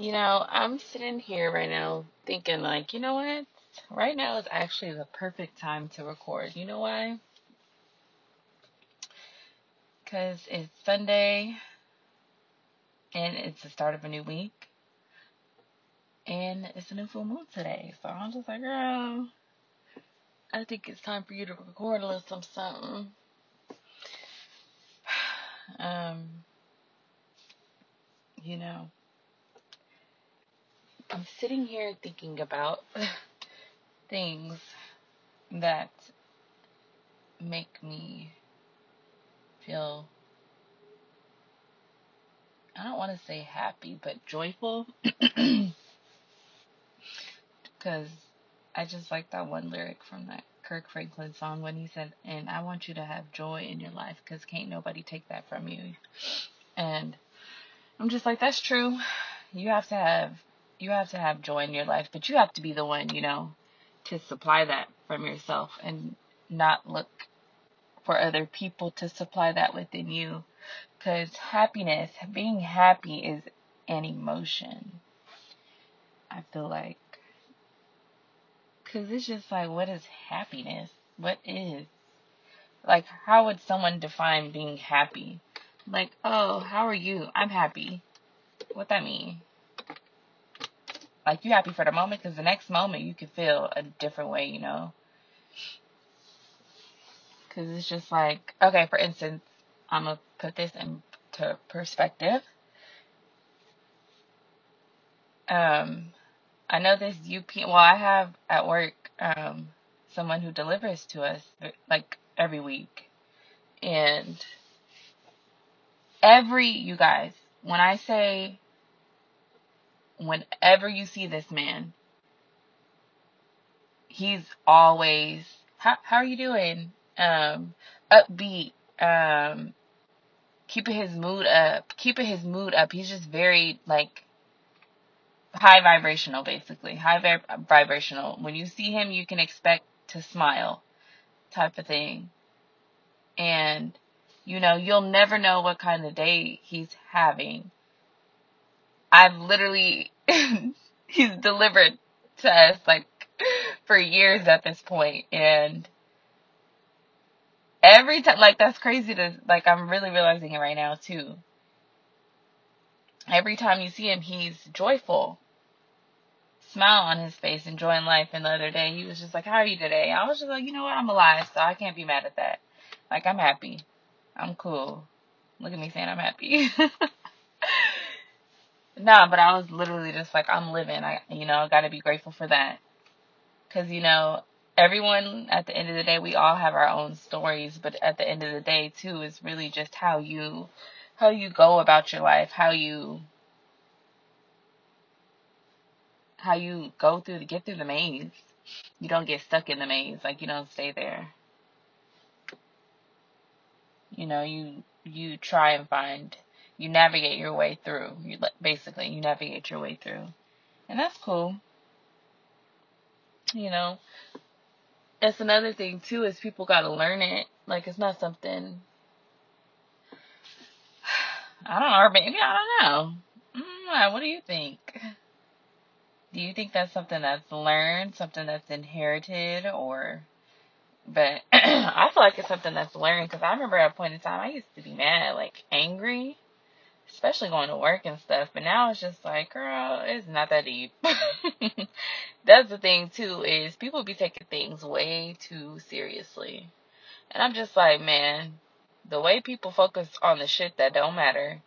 You know, I'm sitting here right now thinking, like, you know what? Right now is actually the perfect time to record. You know why? Because it's Sunday and it's the start of a new week and it's a new full moon today. So I'm just like, girl, I think it's time for you to record a little something. something. Um, you know, I'm sitting here thinking about things that make me feel I don't want to say happy, but joyful because I just like that one lyric from that Kirk Franklin song when he said, "And I want you to have joy in your life because can't nobody take that from you." And I'm just like, that's true. You have to have you have to have joy in your life, but you have to be the one, you know, to supply that from yourself and not look for other people to supply that within you. Because happiness, being happy is an emotion. I feel like. Because it's just like, what is happiness? What is? Like, how would someone define being happy? Like, oh, how are you? I'm happy. What that mean? Like, you happy for the moment because the next moment you could feel a different way, you know? Because it's just like, okay, for instance, I'm to put this into perspective. Um, I know this UPS, well, I have at work, um, someone who delivers to us like every week. And every, you guys, when I say, whenever you see this man, he's always, how, how are you doing? Um, upbeat, um, keeping his mood up, keeping his mood up. He's just very, like, high vibrational, basically. High vib- vibrational. When you see him, you can expect to smile, type of thing. And, you know, you'll never know what kind of day he's having. I've literally, he's delivered to us, like, for years at this point, and every time, like, that's crazy to, like, I'm really realizing it right now, too. Every time you see him, he's joyful smile on his face, enjoying life. And the other day, he was just like, How are you today? I was just like, You know what? I'm alive, so I can't be mad at that. Like, I'm happy. I'm cool. Look at me saying I'm happy. no, but I was literally just like, I'm living. I, you know, got to be grateful for that. Because, you know, everyone, at the end of the day, we all have our own stories. But at the end of the day, too, is really just how you. How you go about your life, how you how you go through to get through the maze. You don't get stuck in the maze, like you don't stay there. You know, you you try and find, you navigate your way through. You basically you navigate your way through, and that's cool. You know, that's another thing too is people got to learn it. Like it's not something. I don't know, maybe I don't know. Mm, what do you think? Do you think that's something that's learned, something that's inherited, or? But I feel like it's something that's learned because I remember at a point in time I used to be mad, like angry, especially going to work and stuff. But now it's just like, girl, it's not that deep. That's the thing too is people be taking things way too seriously, and I'm just like, man, the way people focus on the shit that don't matter.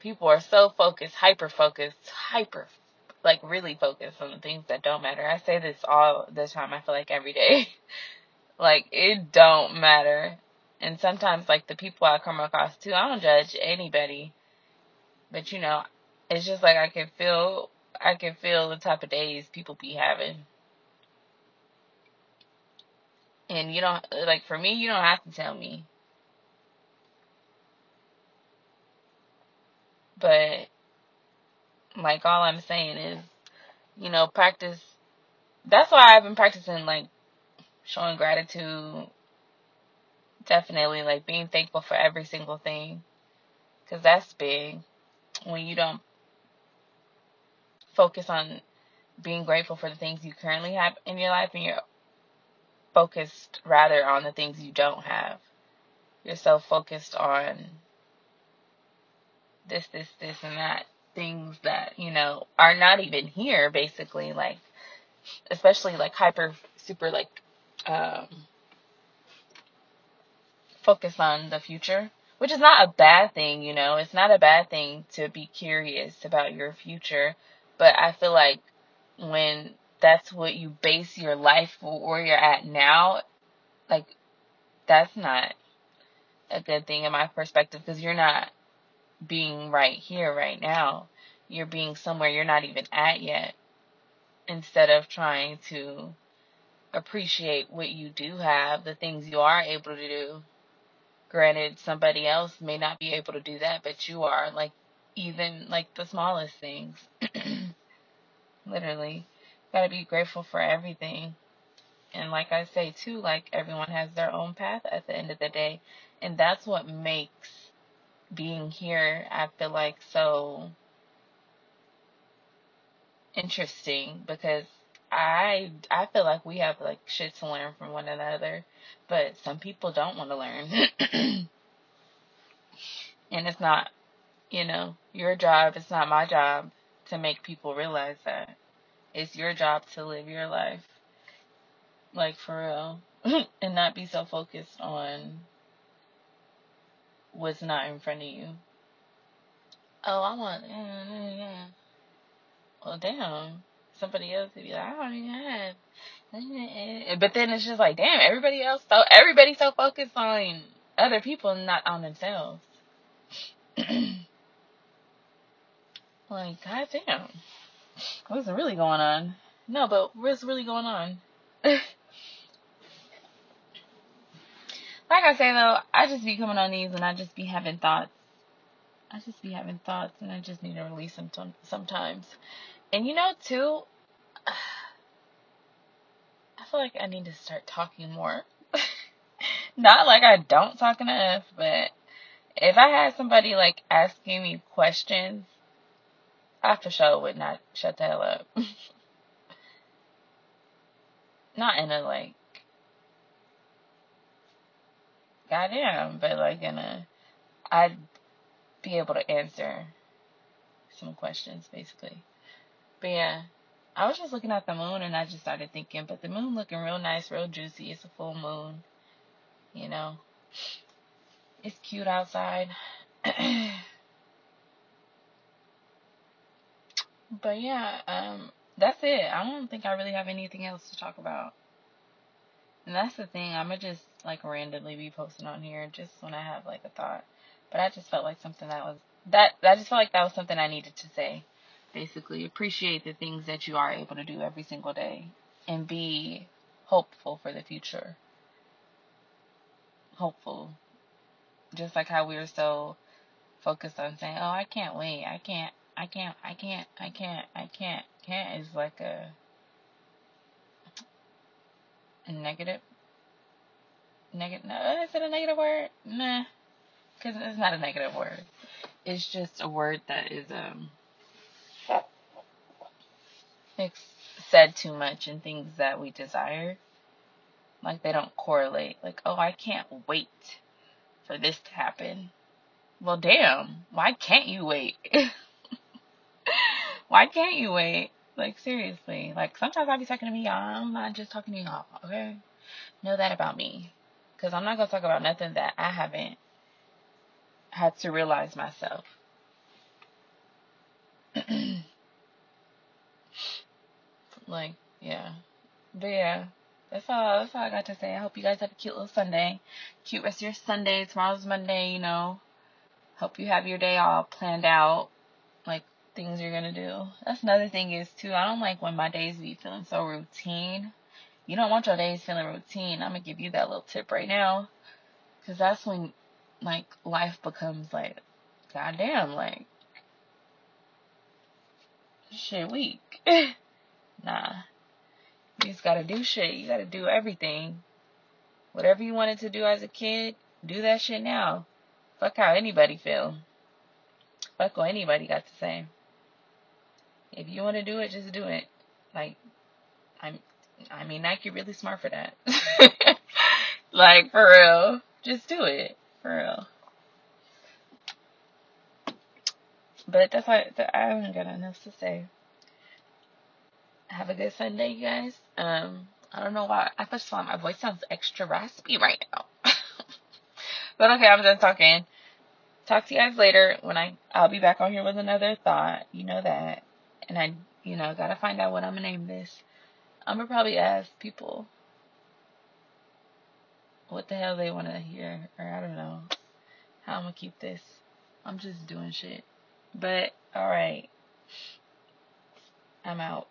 People are so focused, hyper focused, hyper, like really focused on the things that don't matter. I say this all the time. I feel like every day. Like it don't matter. And sometimes like the people I come across too, I don't judge anybody. But you know, it's just like I can feel I can feel the type of days people be having. And you don't like for me, you don't have to tell me. But like all I'm saying is, you know, practice that's why I've been practicing like showing gratitude. Definitely like being thankful for every single thing cuz that's big when you don't focus on being grateful for the things you currently have in your life and you're focused rather on the things you don't have. You're so focused on this, this, this, and that. Things that, you know, are not even here, basically. Like, especially like hyper, super, like, um, focus on the future, which is not a bad thing, you know. It's not a bad thing to be curious about your future, but I feel like when that's what you base your life where you're at now, like that's not a good thing in my perspective because you're not being right here right now. You're being somewhere you're not even at yet instead of trying to appreciate what you do have, the things you are able to do. Granted, somebody else may not be able to do that, but you are like even like the smallest things. Literally. Gotta be grateful for everything. And like I say too, like everyone has their own path at the end of the day. And that's what makes being here, I feel like, so interesting because I I feel like we have like shit to learn from one another, but some people don't want to learn. and it's not, you know, your job, it's not my job to make people realize that. It's your job to live your life. Like for real. and not be so focused on what's not in front of you. Oh, I want. Mm, mm, mm. Well, damn. Somebody else would be like, oh, even have. But then it's just like, damn, everybody else. So everybody's so focused on other people, not on themselves. like, goddamn. What's really going on? No, but what's really going on? like I say though, I just be coming on these and I just be having thoughts. I just be having thoughts and I just need to release them t- sometimes. And you know, too, I feel like I need to start talking more. Not like I don't talk enough, but if I had somebody like asking me questions, I for sure would not shut the hell up. not in a like, goddamn, but like in a, I'd be able to answer some questions basically. But yeah, I was just looking at the moon and I just started thinking, but the moon looking real nice, real juicy. It's a full moon, you know. It's cute outside. but yeah, um, that's it. I don't think I really have anything else to talk about. And that's the thing. I'ma just like randomly be posting on here just when I have like a thought. But I just felt like something that was that I just felt like that was something I needed to say. Basically, appreciate the things that you are able to do every single day and be hopeful for the future. Hopeful. Just like how we were so focused on saying, "Oh, I can't wait. I can't. I can't. I can't. I can't. I can't." Can't is like a a negative. Negative. No, is it a negative word? Nah, because it's not a negative word. It's just a word that is um said too much and things that we desire. Like they don't correlate. Like, oh, I can't wait for this to happen. Well, damn. Why can't you wait? why can't you wait? Like seriously. Like sometimes I'll be talking to me, y'all. I'm not just talking to y'all. Okay, know that about me. Cause I'm not gonna talk about nothing that I haven't had to realize myself. like, yeah. But yeah. That's all that's all I got to say. I hope you guys have a cute little Sunday. Cute rest of your Sunday. Tomorrow's Monday, you know. Hope you have your day all planned out. Like things you're gonna do. That's another thing is too, I don't like when my days be feeling so routine. You don't want your days feeling routine. I'm gonna give you that little tip right now. Cause that's when like life becomes like goddamn like shit weak. nah. You just gotta do shit. You gotta do everything. Whatever you wanted to do as a kid, do that shit now. Fuck how anybody feel. Fuck what anybody got to say. If you want to do it, just do it. Like, I'm, I mean, Nike really smart for that. like, for real. Just do it. For real. But that's why I haven't got enough to say. Have a good Sunday, you guys. Um, I don't know why. I first why my voice sounds extra raspy right now. but okay, I'm done talking. Talk to you guys later when I I'll be back on here with another thought. You know that, and I you know gotta find out what I'm gonna name this. I'm gonna probably ask people what the hell they want to hear, or I don't know how I'm gonna keep this. I'm just doing shit. But alright. I'm out.